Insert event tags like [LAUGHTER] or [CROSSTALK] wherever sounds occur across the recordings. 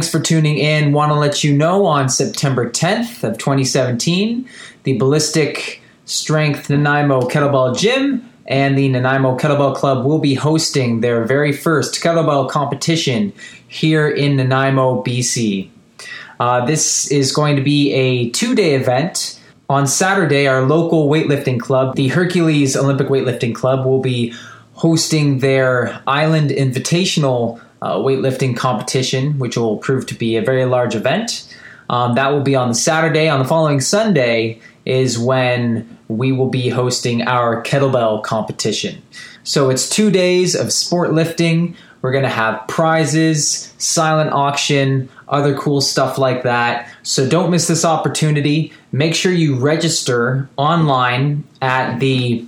Thanks for tuning in. Want to let you know on September 10th of 2017, the Ballistic Strength Nanaimo Kettlebell Gym and the Nanaimo Kettlebell Club will be hosting their very first kettlebell competition here in Nanaimo, BC. Uh, this is going to be a two day event. On Saturday, our local weightlifting club, the Hercules Olympic Weightlifting Club, will be hosting their Island Invitational uh, weightlifting competition, which will prove to be a very large event. Um, that will be on the Saturday. On the following Sunday is when we will be hosting our kettlebell competition. So it's two days of sport lifting. We're going to have prizes, silent auction, other cool stuff like that. So don't miss this opportunity. Make sure you register online at the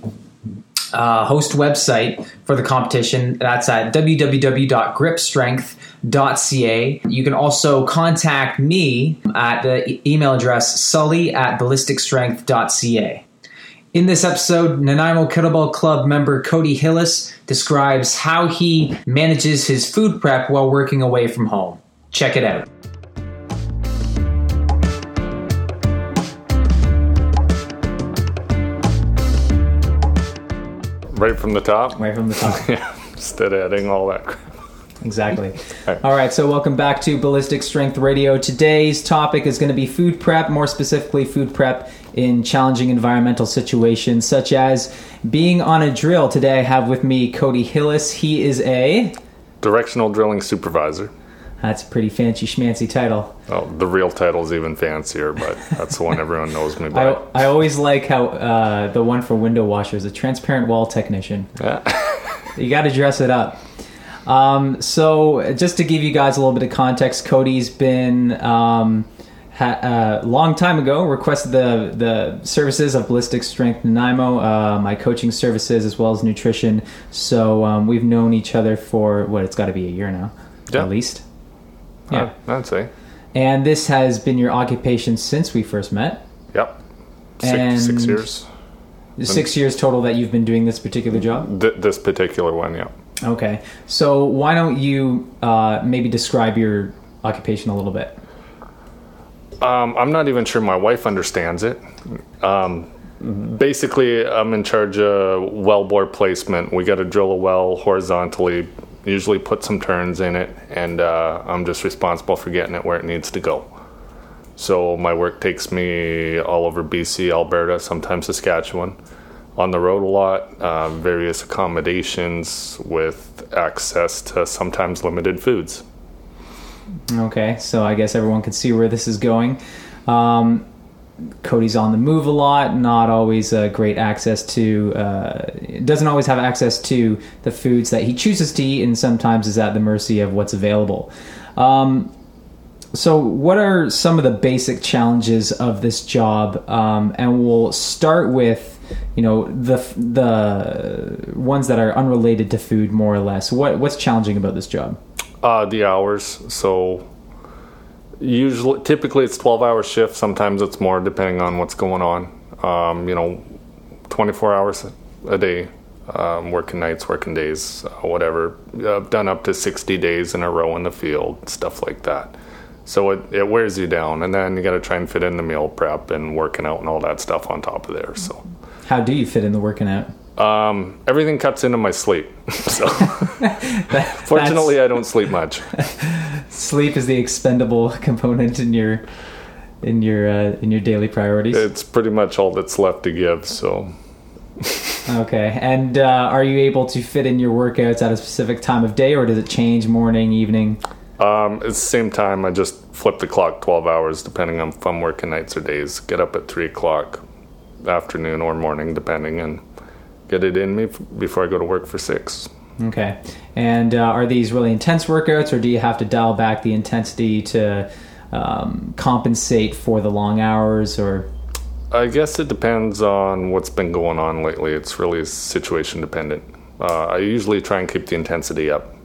uh, host website for the competition. That's at www.gripstrength.ca. You can also contact me at the email address sully at ballisticstrength.ca. In this episode, Nanaimo Kettlebell Club member Cody Hillis describes how he manages his food prep while working away from home. Check it out. Right from the top? Right from the top. [LAUGHS] yeah, instead of adding all that crap. Exactly. [LAUGHS] All right. All right, so welcome back to Ballistic Strength Radio. Today's topic is going to be food prep, more specifically, food prep in challenging environmental situations, such as being on a drill. Today, I have with me Cody Hillis. He is a directional drilling supervisor. That's a pretty fancy schmancy title. Oh, the real title is even fancier, but that's the one everyone knows me [LAUGHS] by. I, I always like how uh, the one for window washers, a transparent wall technician. Yeah. [LAUGHS] you got to dress it up. Um, so, just to give you guys a little bit of context, Cody's been um, ha- a uh, long time ago requested the the services of Ballistic Strength Nanaimo, uh, my coaching services as well as nutrition. So um, we've known each other for what it's got to be a year now, yeah. at least. Yeah, uh, I'd say. And this has been your occupation since we first met. Yep. Six, and six years. Six years total that you've been doing this particular job. Th- this particular one, yeah. Okay, so why don't you uh, maybe describe your occupation a little bit? Um, I'm not even sure my wife understands it. Um, basically, I'm in charge of well bore placement. We got to drill a well horizontally, usually put some turns in it, and uh, I'm just responsible for getting it where it needs to go. So my work takes me all over BC, Alberta, sometimes Saskatchewan on the road a lot, uh, various accommodations with access to sometimes limited foods. Okay, so I guess everyone can see where this is going. Um, Cody's on the move a lot, not always uh, great access to, uh, doesn't always have access to the foods that he chooses to eat, and sometimes is at the mercy of what's available. Um, so, what are some of the basic challenges of this job? Um, and we'll start with you know the the ones that are unrelated to food more or less what what's challenging about this job uh, the hours so usually typically it's 12 hour shift sometimes it's more depending on what's going on. Um, you know 24 hours a day um, working nights working days uh, whatever. I've done up to 60 days in a row in the field stuff like that. So it, it wears you down. And then you got to try and fit in the meal prep and working out and all that stuff on top of there so. How do you fit in the working out? Um, everything cuts into my sleep. [LAUGHS] so, that, [LAUGHS] fortunately, I don't sleep much. [LAUGHS] sleep is the expendable component in your in your uh, in your daily priorities. It's pretty much all that's left to give. So. okay, and uh, are you able to fit in your workouts at a specific time of day, or does it change morning, evening? Um, it's the same time. I just flip the clock twelve hours, depending on if I'm working nights or days. Get up at three o'clock, afternoon or morning, depending, and get it in me before I go to work for six. Okay. And uh, are these really intense workouts, or do you have to dial back the intensity to um, compensate for the long hours, or? I guess it depends on what's been going on lately. It's really situation dependent. Uh, I usually try and keep the intensity up.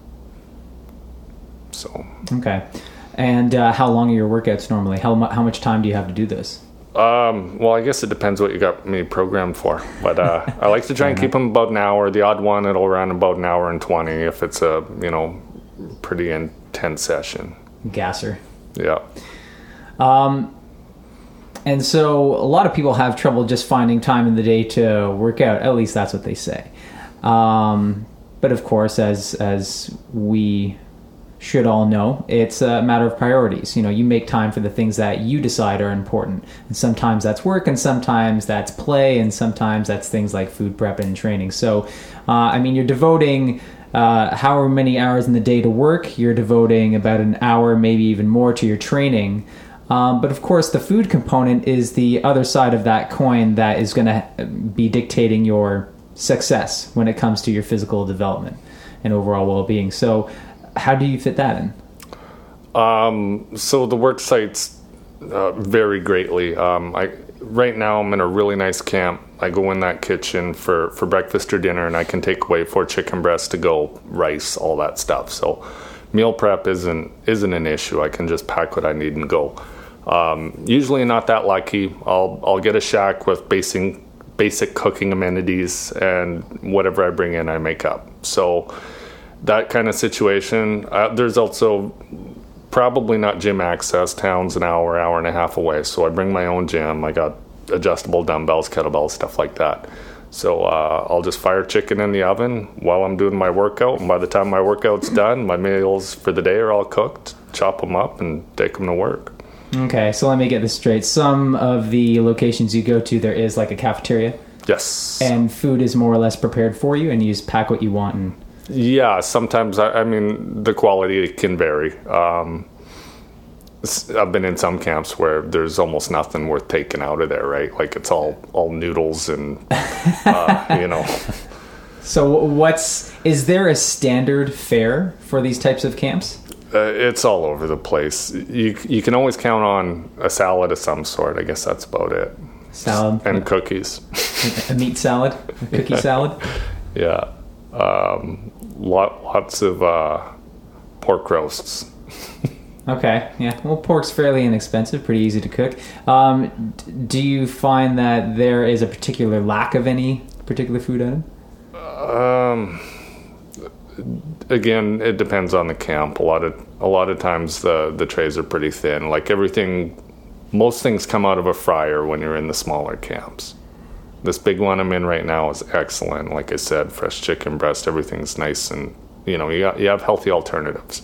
So. Okay. And uh, how long are your workouts normally? How, how much time do you have to do this? Um, well, I guess it depends what you got me programmed for, but uh, I like to try and [LAUGHS] keep them about an hour. The odd one it'll run about an hour and twenty if it's a you know pretty intense session. Gasser. Yeah. And so a lot of people have trouble just finding time in the day to work out. At least that's what they say. Um, but of course, as as we should all know, it's a matter of priorities. You know, you make time for the things that you decide are important, and sometimes that's work, and sometimes that's play, and sometimes that's things like food prep and training. So, uh, I mean, you're devoting. Uh, however many hours in the day to work, you're devoting about an hour, maybe even more, to your training. Um, but of course, the food component is the other side of that coin that is going to be dictating your success when it comes to your physical development and overall well being. So, how do you fit that in? So the work sites uh, vary greatly. Um, I right now I'm in a really nice camp. I go in that kitchen for for breakfast or dinner, and I can take away four chicken breasts to go, rice, all that stuff. So meal prep isn't isn't an issue. I can just pack what I need and go. Um, usually not that lucky. I'll I'll get a shack with basic basic cooking amenities, and whatever I bring in, I make up. So that kind of situation. Uh, there's also probably not gym access. Town's an hour, hour and a half away. So I bring my own gym. I got adjustable dumbbells, kettlebells, stuff like that. So uh, I'll just fire chicken in the oven while I'm doing my workout. And by the time my workout's done, my meals for the day are all cooked. Chop them up and take them to work. Okay, so let me get this straight. Some of the locations you go to, there is like a cafeteria, Yes. and food is more or less prepared for you, and you just pack what you want. And Yeah, sometimes I, I mean the quality can vary. Um, I've been in some camps where there's almost nothing worth taking out of there, right? Like it's all all noodles and uh, you know. [LAUGHS] so, what's is there a standard fare for these types of camps? Uh, it's all over the place. You you can always count on a salad of some sort. I guess that's about it. Salad, And cookies. a meat salad, a cookie [LAUGHS] salad. Yeah. Um, lot, lots of uh, pork roasts. [LAUGHS] Okay, yeah. Well, pork's fairly inexpensive, pretty easy to cook. Um, d- do you find that there is a particular lack of any particular food item? Um, again, it depends on the camp. A lot of a lot of times the the trays are pretty thin. Like everything, most things come out of a fryer when you're in the smaller camps. This big one I'm in right now is excellent. Like I said, fresh chicken breast, everything's nice, and you know you got, you have healthy alternatives.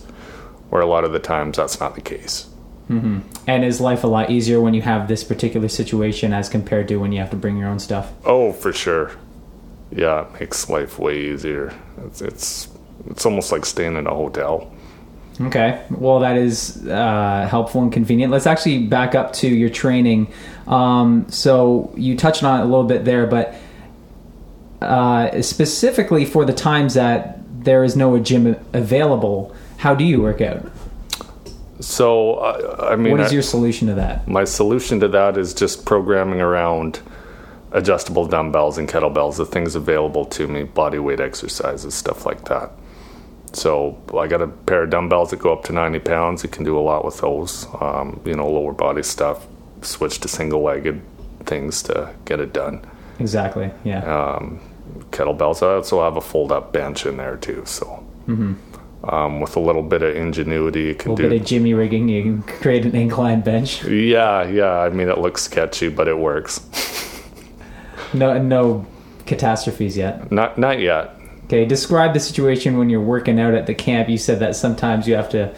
Where a lot of the times that's not the case. Mm-hmm. And is life a lot easier when you have this particular situation as compared to when you have to bring your own stuff? Oh, for sure. Yeah, it makes life way easier. It's it's, it's almost like staying in a hotel. Okay. Well, that is uh, helpful and convenient. Let's actually back up to your training. Um, so you touched on it a little bit there, but uh, specifically for the times that there is no gym available, how do you work out? So uh, I mean, What is I- your solution to that? my solution to that is just programming around adjustable dumbbells and kettlebells, the things available to me, body weight exercises, stuff like that. So I got a pair of dumbbells that go up to 90 pounds. You can do a lot with those. Um, you know, lower body stuff. Switch to single-legged things to get it done. Exactly. Yeah. Um, kettlebells. I also have a fold-up bench in there too. So um, with a little bit of ingenuity, you a can little do. bit of Jimmy rigging. You can create an incline bench. yeah, yeah. I mean, it looks sketchy, but it works. [LAUGHS] No, no catastrophes yet. Not not yet. Okay, describe the situation when you're working out at the camp. You said that sometimes you have to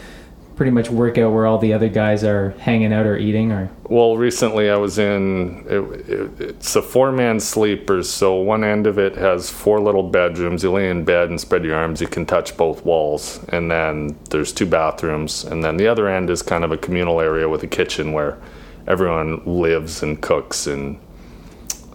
pretty much work out where all the other guys are hanging out or eating, or Well, recently I was in. It, it, it's a four-man sleepers. So one end of it has four little bedrooms. You lay in bed and spread your arms. You can touch both walls, and then there's two bathrooms. And then the other end is kind of a communal area with a kitchen where everyone lives and cooks. And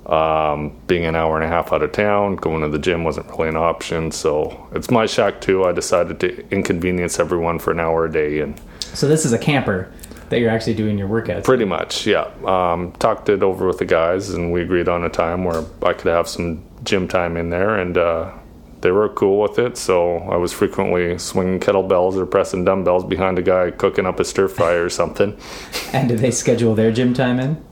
um, being an hour and a half out of town, going to the gym wasn't really an option. So it's my shack too. I decided to inconvenience everyone for an hour a day and. so this is a camper that you're actually doing your workouts. Pretty much, yeah. Um, talked it over with the guys, and we agreed on a time where I could have some gym time in there, and uh, they were cool with it. So I was frequently swinging kettlebells or pressing dumbbells behind a guy cooking up a stir fry or something. [LAUGHS] And do they schedule their gym time in?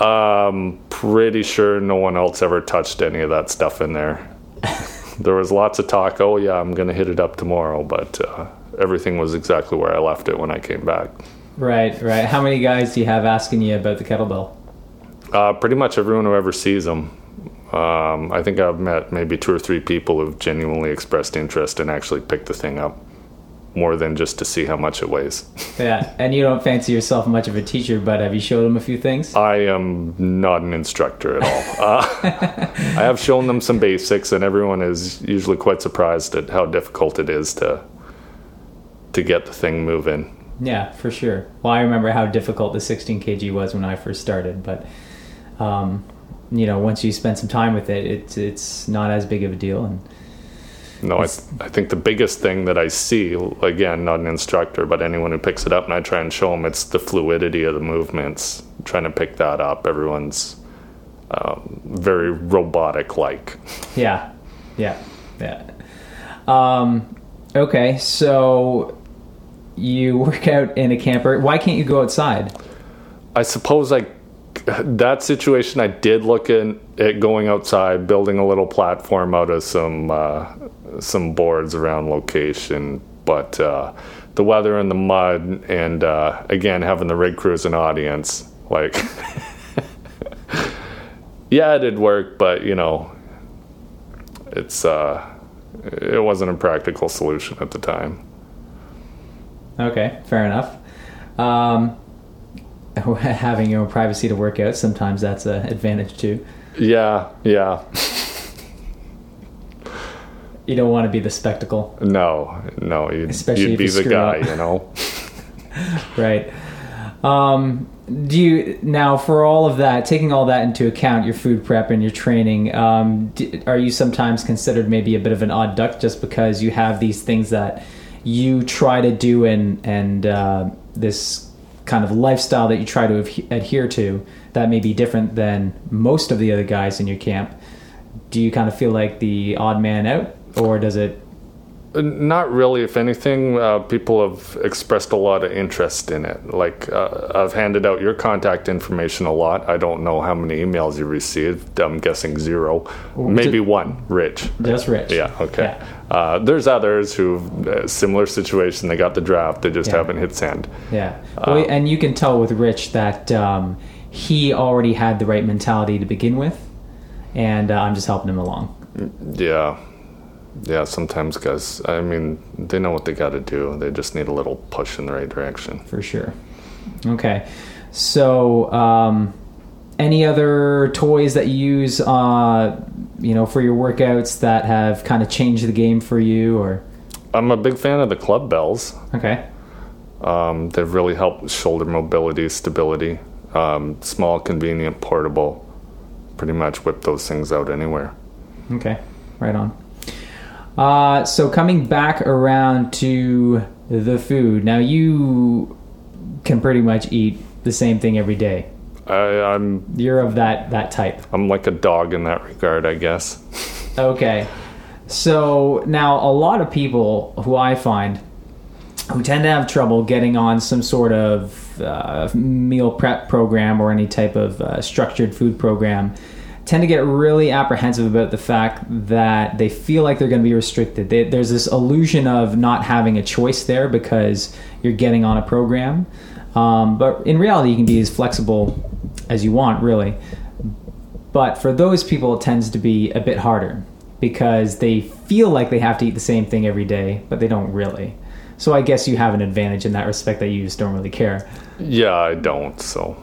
Um, pretty sure no one else ever touched any of that stuff in there. [LAUGHS] there was lots of talk. Oh yeah, I'm gonna hit it up tomorrow, but uh, everything was exactly where I left it when I came back. Right, right. How many guys do you have asking you about the kettlebell? Uh, pretty much everyone who ever sees them. Um, I think I've met maybe two or three people who've genuinely expressed interest and actually picked the thing up more than just to see how much it weighs. [LAUGHS] Yeah, and you don't fancy yourself much of a teacher, but have you showed them a few things? I am not an instructor at all. Uh, [LAUGHS] I have shown them some basics, and everyone is usually quite surprised at how difficult it is to to get the thing moving. Yeah, for sure. Well, I remember how difficult the 16 kg was when I first started, but um, you know, once you spend some time with it, it's it's not as big of a deal. And no, I, I think the biggest thing that I see, again, not an instructor, but anyone who picks it up and I try and show them, it's the fluidity of the movements. trying to pick that up. Everyone's um, very robotic like. Yeah, yeah, yeah. Um, okay, so you [LAUGHS] work out in a camper. Why can't you go outside? I suppose I that situation, I did look at, at going outside, building a little platform out of some uh, some boards around location, but uh, the weather and the mud, and uh, again having the rig crew as an audience, like, [LAUGHS] yeah, it did work, but you know, it's uh, it wasn't a practical solution at the time. Okay, fair enough. Um, [LAUGHS] having your own privacy to work out, sometimes that's an advantage too. Yeah, yeah. [LAUGHS] you don't want to be the spectacle. No, no, you'd, Especially you'd be you the guy, up. you know. [LAUGHS] right. Um, do you now for all of that, taking all that into account, your food prep and your training, um, do, are you sometimes considered maybe a bit of an odd duck just because you have these things that you try to do and and uh, this kind of lifestyle that you try to adhere to that may be different than most of the other guys in your camp. Do you kind of feel like the odd man out, or does it not really. If anything, uh, people have expressed a lot of interest in it. Like uh, I've handed out your contact information a lot. I don't know how many emails you received. I'm guessing zero, maybe just, one. Rich. Just Rich. Yeah. Okay. Yeah. Uh, there's others who uh, similar situation. They got the draft. They just yeah. haven't hit send. Yeah. Well, um, and you can tell with Rich that um, he already had the right mentality to begin with, and uh, I'm just helping him along. Yeah yeah, sometimes guys, I mean, they know what they got to do. They just need a little push in the right direction. For sure. Okay. So, um, any other toys that you use, uh, you know, for your workouts that have kind of changed the game for you, or? I'm a big fan of the club bells. Okay. Um, they've really helped shoulder mobility, stability. Um, small, convenient, portable. Pretty much whip those things out anywhere. Okay, right on. Uh, so coming back around to the food. Now you can pretty much eat the same thing every day. I, am You're of that that type. I'm like a dog in that regard, I guess. okay. So now a lot of people who I find who tend to have trouble getting on some sort of uh, meal prep program or any type of uh, structured food program tend to get really apprehensive about the fact that they feel like they're going to be restricted. They, there's this illusion of not having a choice there because you're getting on a program. Um, but in reality, you can be as flexible as you want, really. But for those people, it tends to be a bit harder because they feel like they have to eat the same thing every day, but they don't really. So I guess you have an advantage in that respect that you just don't really care. Yeah, I don't. So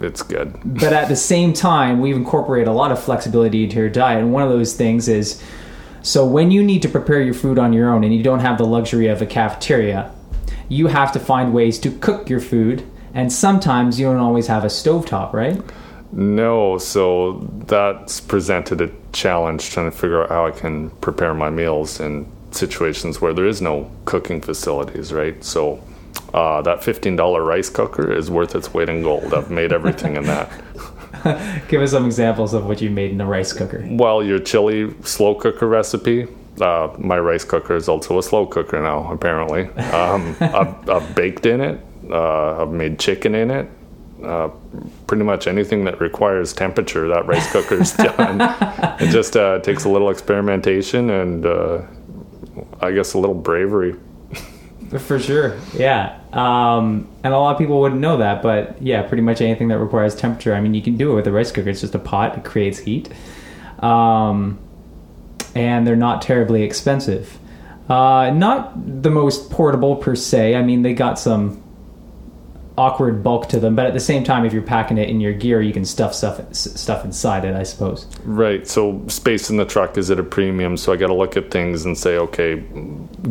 it's good. but at the same time, we've incorporated a lot of flexibility into your diet. And one of those things is so when you need to prepare your food on your own and you don't have the luxury of a cafeteria, you have to find ways to cook your food. And sometimes you don't always have a stovetop, right? No, so that's presented a challenge trying to figure out how I can prepare my meals in situations where there is no cooking facilities, right? So uh, that $15 rice cooker is worth its weight in gold. I've made everything in that. [LAUGHS] Give us some examples of what you made in a rice cooker. Well, your chili slow cooker recipe. Uh, my rice cooker is also a slow cooker now, apparently. Um, I've, I've, baked in it. Uh, I've made chicken in it. Uh, pretty much anything that requires temperature, that rice [LAUGHS] cooker is done. it just uh, takes a little experimentation and uh, I guess a little bravery. For sure, yeah. Um, and a lot of people wouldn't know that, but yeah, pretty much anything that requires temperature. I mean, you can do it with a rice cooker. It's just a pot. It creates heat, um, and they're not terribly expensive. Uh, not the most portable per se. I mean, they got some awkward bulk to them, but at the same time, if you're packing it in your gear, you can stuff stuff stuff inside it. I suppose. Right. So space in the truck is at a premium. So I got to look at things and say, okay,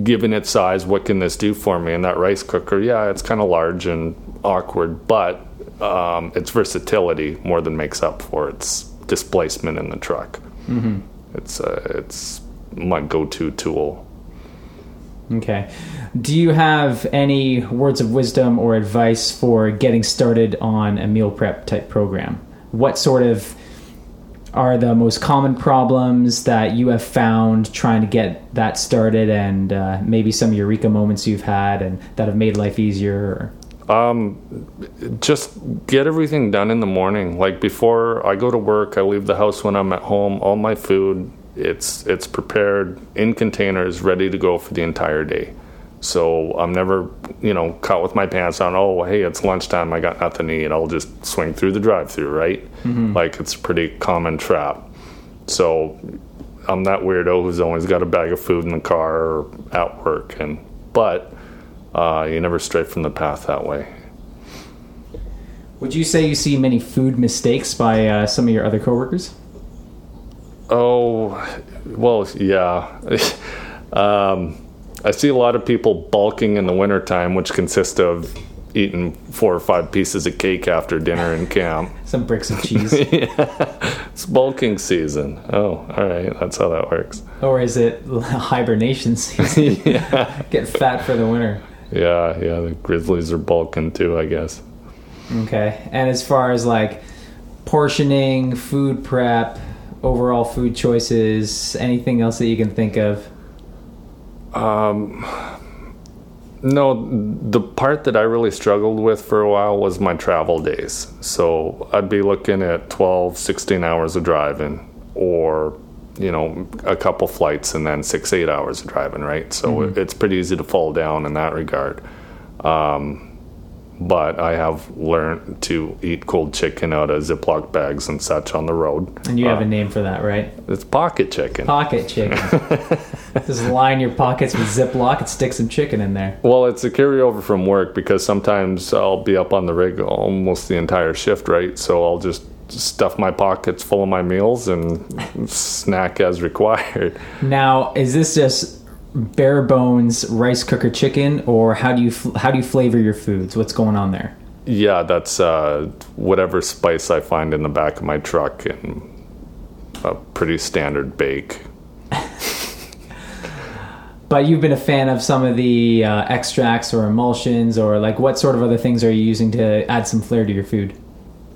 given its size, what can this do for me? And that rice cooker, yeah, it's kind of large and awkward, but um, its versatility more than makes up for its displacement in the truck. Mm-hmm. It's uh, it's my go-to tool. Okay. Do you have any words of wisdom or advice for getting started on a meal prep type program? What sort of are the most common problems that you have found trying to get that started, and uh, maybe some eureka moments you've had and that have made life easier? Um, just get everything done in the morning. Like before I go to work, I leave the house when I'm at home. All my food, it's it's prepared in containers, ready to go for the entire day. So I'm never, you know, caught with my pants on. Oh, hey, it's lunchtime. I got nothing to eat. I'll just swing through the drive-through, right? Mm-hmm. Like it's a pretty common trap. So I'm that weirdo who's always got a bag of food in the car or at work, and but uh, you never stray from the path that way. Would you say you see many food mistakes by uh, some of your other coworkers? Oh, well, yeah. [LAUGHS] um, I see a lot of people bulking in the wintertime, which consists of eating four or five pieces of cake after dinner in camp. [LAUGHS] Some bricks of cheese. [LAUGHS] yeah. It's bulking season. Oh, all right. That's how that works. Or is it hibernation season? yeah. Get fat for the winter. Yeah, yeah. The grizzlies are bulking too, I guess. Okay. And as far as like portioning, food prep, overall food choices, anything else that you can think of? Um, no, the part that I really struggled with for a while was my travel days. So I'd be looking at 12, 16 hours of driving or, you know, a couple flights and then six, eight hours of driving, right? So mm-hmm. it's pretty easy to fall down in that regard. Um, but I have learned to eat cold chicken out of Ziploc bags and such on the road. And you have uh, a name for that, right? It's pocket chicken. Pocket chicken. [LAUGHS] Just line your pockets with Ziploc and stick some chicken in there. Well, it's a carryover from work because sometimes I'll be up on the rig almost the entire shift, right? So I'll just stuff my pockets full of my meals and [LAUGHS] snack as required. Now, is this just bare bones rice cooker chicken, or how do you how do you flavor your foods? What's going on there? Yeah, that's uh, whatever spice I find in the back of my truck and a pretty standard bake. [LAUGHS] but you've been a fan of some of the uh, extracts or emulsions, or like what sort of other things are you using to add some flair to your food?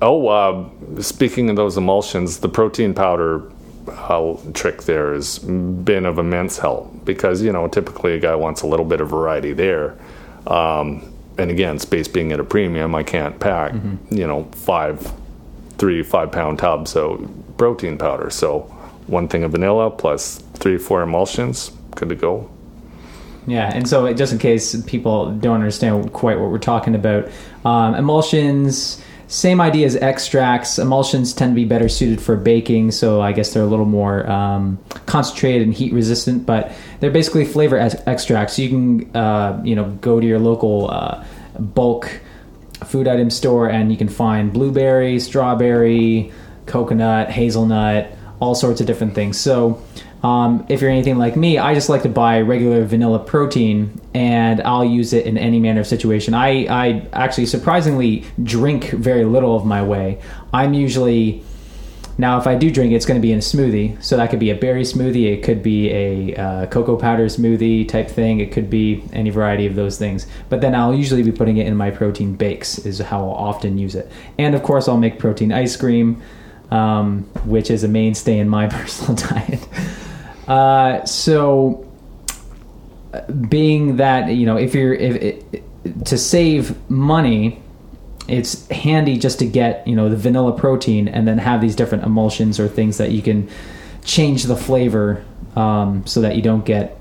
Oh, uh, speaking of those emulsions, the protein powder uh, trick there has been of immense help because you know typically a guy wants a little bit of variety there. Um, and again, space being at a premium, I can't pack mm-hmm. you know five, three five pound tubs of protein powder. So one thing of vanilla plus three four emulsions, good to go. Yeah, and so just in case people don't understand quite what we're talking about, um, emulsions same idea as extracts. Emulsions tend to be better suited for baking, so I guess they're a little more um, concentrated and heat resistant. But they're basically flavor extracts. So you can, uh, you know, go to your local uh, bulk food item store and you can find blueberry, strawberry, coconut, hazelnut, all sorts of different things. So um, if you're anything like me, I just like to buy regular vanilla protein and I'll use it in any manner of situation. I, I actually surprisingly drink very little of my whey. I'm usually now if I do drink, it's going to be in a smoothie. So that could be a berry smoothie, it could be a uh, cocoa powder smoothie type thing, it could be any variety of those things. But then I'll usually be putting it in my protein bakes is how I'll often use it. And of course, I'll make protein ice cream, um, which is a mainstay in my [LAUGHS] personal diet. Uh, so, being that you know, if you're if to save money, it's handy just to get you know the vanilla protein and then have these different emulsions or things that you can change the flavor um, so that you don't get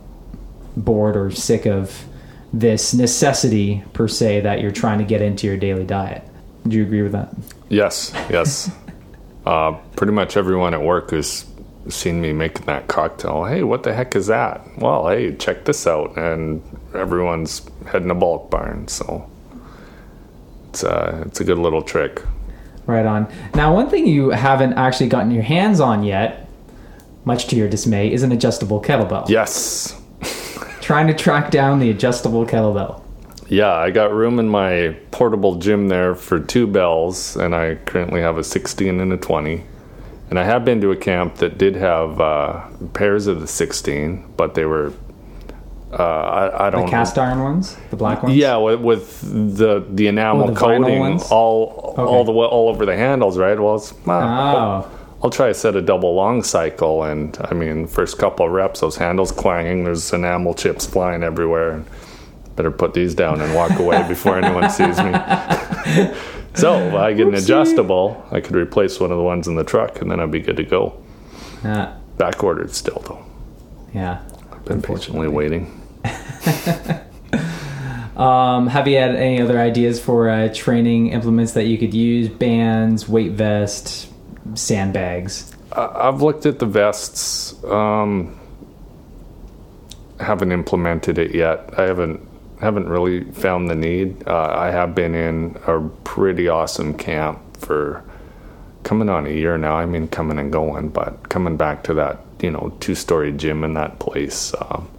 bored or sick of this necessity per se that you're trying to get into your daily diet. Do you agree with that? Yes, yes. [LAUGHS] uh, pretty much everyone at work has seen me making that cocktail. Hey, what the heck is that? Well, hey, check this out. And everyone's heading to Bulk Barn. So it's, uh, it's a good little trick. Right on. Now, one thing you haven't actually gotten your hands on yet, much to your dismay, is an adjustable kettlebell. Yes. [LAUGHS] Trying to track down the adjustable kettlebell. Yeah, I got room in my portable gym there for two bells, and I currently have a 16 and a 20. And I have been to a camp that did have uh, pairs of the 16, but they were. Uh, I, I don't The cast iron ones, the black ones. Yeah, with, with the the enamel Oh, the coating all Okay. all the way all over the handles, right? Well, it's, well, I'll, Oh, I'll try a set of double long cycle, and I mean, first couple of reps, those handles clanging, there's enamel chips flying everywhere. And better put these down and walk away before anyone sees me. [LAUGHS] so I get an adjustable. I could replace one of the ones in the truck, and then I'd be good to go. yeah, Back ordered still though. yeah. I've been patiently waiting. [LAUGHS] Um, have you had any other ideas for uh, training implements that you could use? Bands, weight vest, sandbags. I- I've looked at the vests. Um, haven't implemented it yet. I haven't haven't really found the need. Uh, I have been in a pretty awesome camp for coming on a year now. I mean, coming and going, but coming back to that you know two story gym in that place. Um,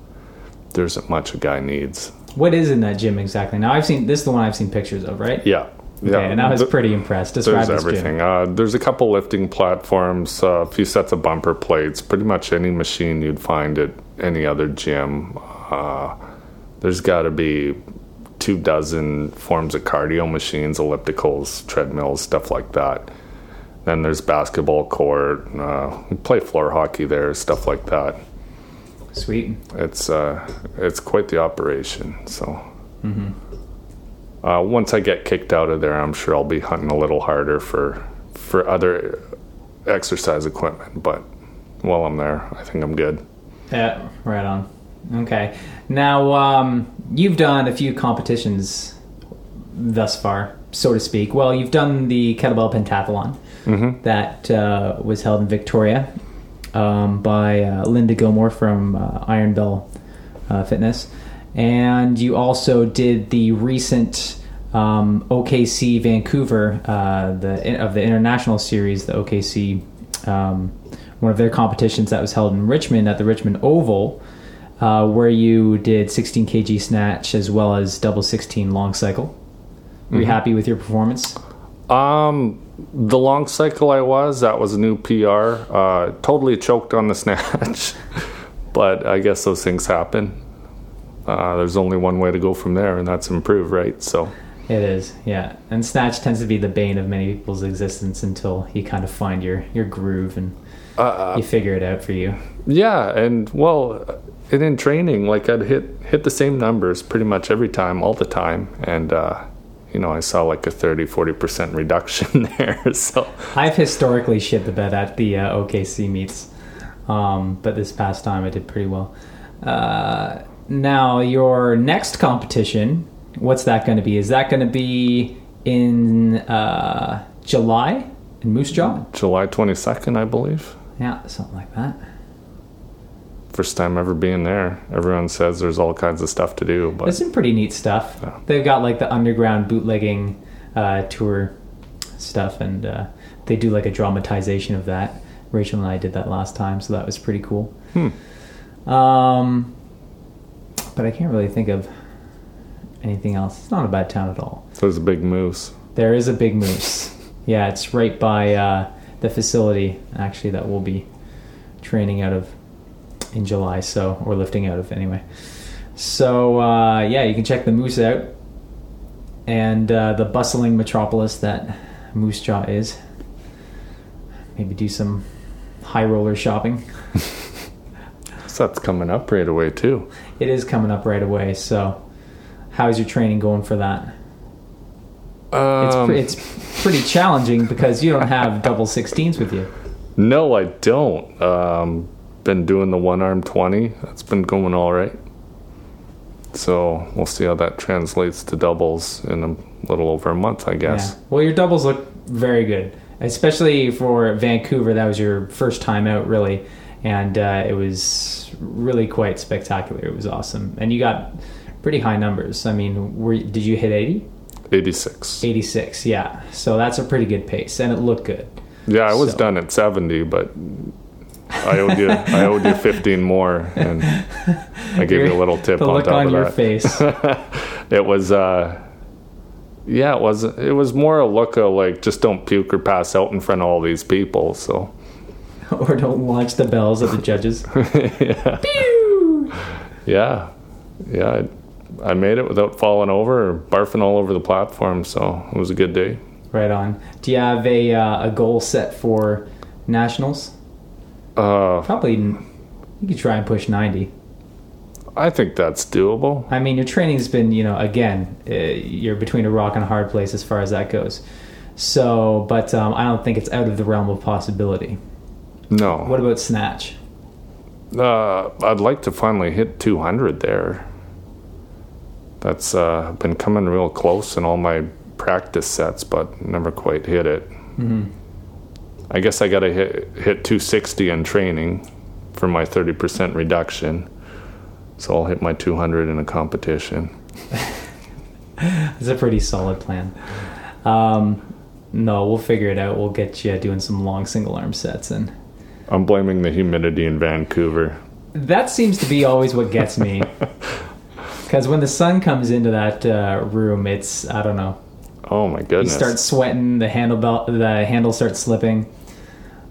there isn't much a guy needs. What is in that gym exactly? Now I've seen this is the one I've seen pictures of, right? Yeah. Okay, and I was pretty impressed. Describe There's this everything. Uh, there's a couple lifting platforms, uh, a few sets of bumper plates, pretty much any machine you'd find at any other gym. Uh, there's got to be two dozen forms of cardio machines, ellipticals, treadmills, stuff like that. Then there's basketball court. Uh, we play floor hockey there, stuff like that. Sweet. It's uh, it's quite the operation. So. Uh, once I get kicked out of there, I'm sure I'll be hunting a little harder for for other exercise equipment. But while I'm there, I think I'm good. Yeah, right on. Okay. Now, um, you've done a few competitions thus far, so to speak. Well, you've done the kettlebell pentathlon that uh, was held in Victoria um, by uh, Linda Gilmore from uh, Iron Bell uh, Fitness, and you also did the recent um, OKC Vancouver, uh, the of the international series, the OKC. Um, one of their competitions that was held in Richmond at the Richmond Oval, uh, where you did 16 kg snatch as well as double 16 long cycle. Were you happy with your performance? Um, the long cycle I was that was a new PR. Uh, totally choked on the [LAUGHS] snatch, but I guess those things happen. Uh, there's only one way to go from there, and that's improve, right? So. It is, yeah. And snatch tends to be the bane of many people's existence until you kind of find your, your groove and Uh, you figure it out for you. Yeah, and well, and in training, like I'd hit hit the same numbers pretty much every time, all the time, and uh, you know I saw like a 30 40 percent reduction [LAUGHS] there. So I've historically shit the bed at the uh, OKC meets, um, but this past time I did pretty well. Uh, now, your next competition, what's that going to be? Is that going to be in uh, July in Moose Jaw? July 22nd, I believe, Yeah, something like that. first time ever being there. Everyone says there's all kinds of stuff to do, but There's some pretty neat stuff. Yeah. They've got like the underground bootlegging uh, tour stuff, and uh, they do like a dramatization of that. Rachel and I did that last time, so that was pretty cool. Hmm. Um, but I can't really think of anything else. It's not a bad town at all. there's a big moose. There is a big moose. Yeah, it's right by uh, the facility actually that we'll be training out of in July. So or lifting out of anyway. So uh, yeah, you can check the moose out and uh, the bustling metropolis that Moose Jaw is. Maybe do some high roller shopping. So [LAUGHS] that's coming up right away too. It is coming up right away. So how's your training going for that? It's Um, pre- it's pretty challenging because you don't have double 16s with you. no, I don't. Um, been doing the one arm 20. That's been going all right. So we'll see how that translates to doubles in a little over a month, I guess. Yeah. Well, your doubles look very good, especially for Vancouver. That was your first time out, really, and uh, it was really quite spectacular. It was awesome, and you got pretty high numbers. I mean, were, did you hit 80? 86. 86, yeah. So that's a pretty good pace, and it looked good. Yeah, I was So- done at 70, but I owed you I owed you 15 more and I gave you a little tip The on look top on of your that. face. [LAUGHS] It was uh yeah, it was it was more a look of like just don't puke or pass out in front of all these people. So [LAUGHS] or don't launch the bells at the judges. [LAUGHS] yeah, yeah, I, I made it without falling over or barfing all over the platform. So it was a good day. Right on. Do you have a uh, a goal set for nationals? Uh, Probably. You could try and push 90. I think that's doable. I mean, your training's been, you know, again, uh, you're between a rock and a hard place as far as that goes. So, but um, I don't think it's out of the realm of possibility. No, What about snatch? Uh, I'd like to finally hit 200 there. That's uh, been coming real close in all my practice sets, but never quite hit it. I guess I got to hit hit 260 in training for my 30% reduction. So I'll hit my 200 in a competition. [LAUGHS] It's a pretty solid plan. Um, no, we'll figure it out. We'll get you doing some long single arm sets and. I'm blaming the humidity in Vancouver. That seems to be always what gets me. [LAUGHS] Because when the sun comes into that uh, room, it's I don't know. Oh my goodness! You start sweating. The handle belt, the handle starts slipping.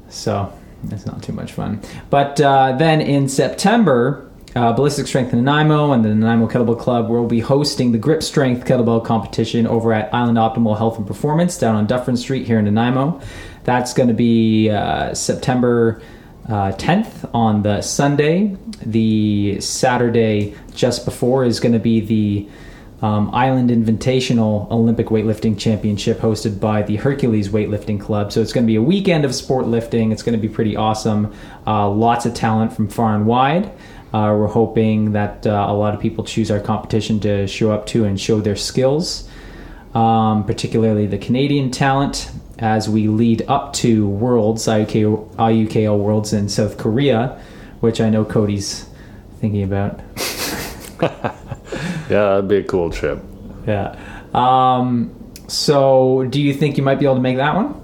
So it's not too much fun. But uh, then in September, uh, Ballistic Strength in Nanaimo and the Nanaimo Kettlebell Club will be hosting the Grip Strength Kettlebell competition over at Island Optimal Health and Performance down on Dufferin Street here in Nanaimo. That's going to be uh, September uh, 10th on the Sunday. The Saturday just before is going to be the um, Island Invitational Olympic Weightlifting Championship hosted by the Hercules Weightlifting Club. So it's going to be a weekend of sport lifting. It's going to be pretty awesome. Uh, lots of talent from far and wide. Uh, we're hoping that uh, a lot of people choose our competition to show up to and show their skills, um, particularly the Canadian talent, as we lead up to Worlds, IUK, IUKL Worlds in South Korea, which I know Cody's thinking about. [LAUGHS] yeah, that'd be a cool trip. Yeah. Um, so, do you think you might be able to make that one?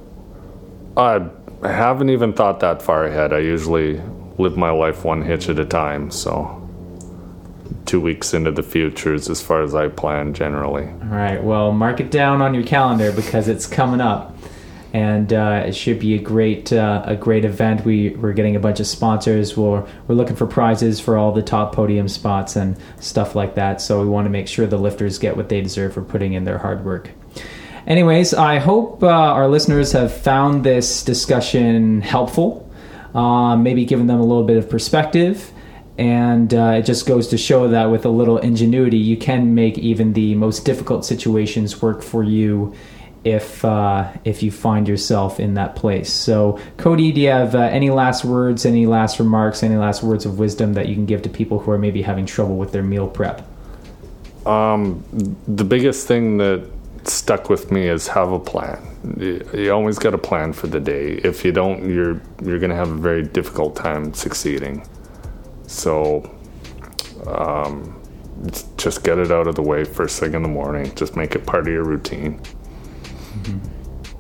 I haven't even thought that far ahead. I usually live my life one hitch at a time, so two weeks into the future is as far as I plan generally. All right. Well, mark it down on your calendar because it's coming up, and uh, it should be a great uh, a great event. We we're getting a bunch of sponsors. We're we're looking for prizes for all the top podium spots and stuff like that. So we want to make sure the lifters get what they deserve for putting in their hard work. Anyways, I hope uh, our listeners have found this discussion helpful, uh, maybe giving them a little bit of perspective. And uh, it just goes to show that with a little ingenuity, you can make even the most difficult situations work for you if uh, if you find yourself in that place. So, Cody, do you have uh, any last words, any last remarks, any last words of wisdom that you can give to people who are maybe having trouble with their meal prep? Um, the biggest thing that stuck with me is have a plan. You, always got a plan for the day. If you don't, you're you're gonna have a very difficult time succeeding. So, um, just get it out of the way first thing in the morning. Just make it part of your routine.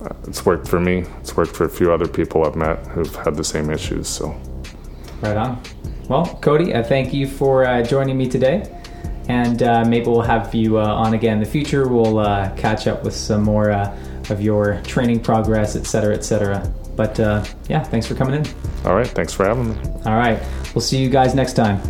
Uh, it's worked for me. It's worked for a few other people I've met who've had the same issues. So, Right on. Well, Cody, I thank you for uh, joining me today. And uh, maybe we'll have you uh, on again in the future. We'll uh, catch up with some more uh, of your training progress, et cetera, et cetera. But uh, yeah, thanks for coming in. all right. Thanks for having me. All right. We'll see you guys next time.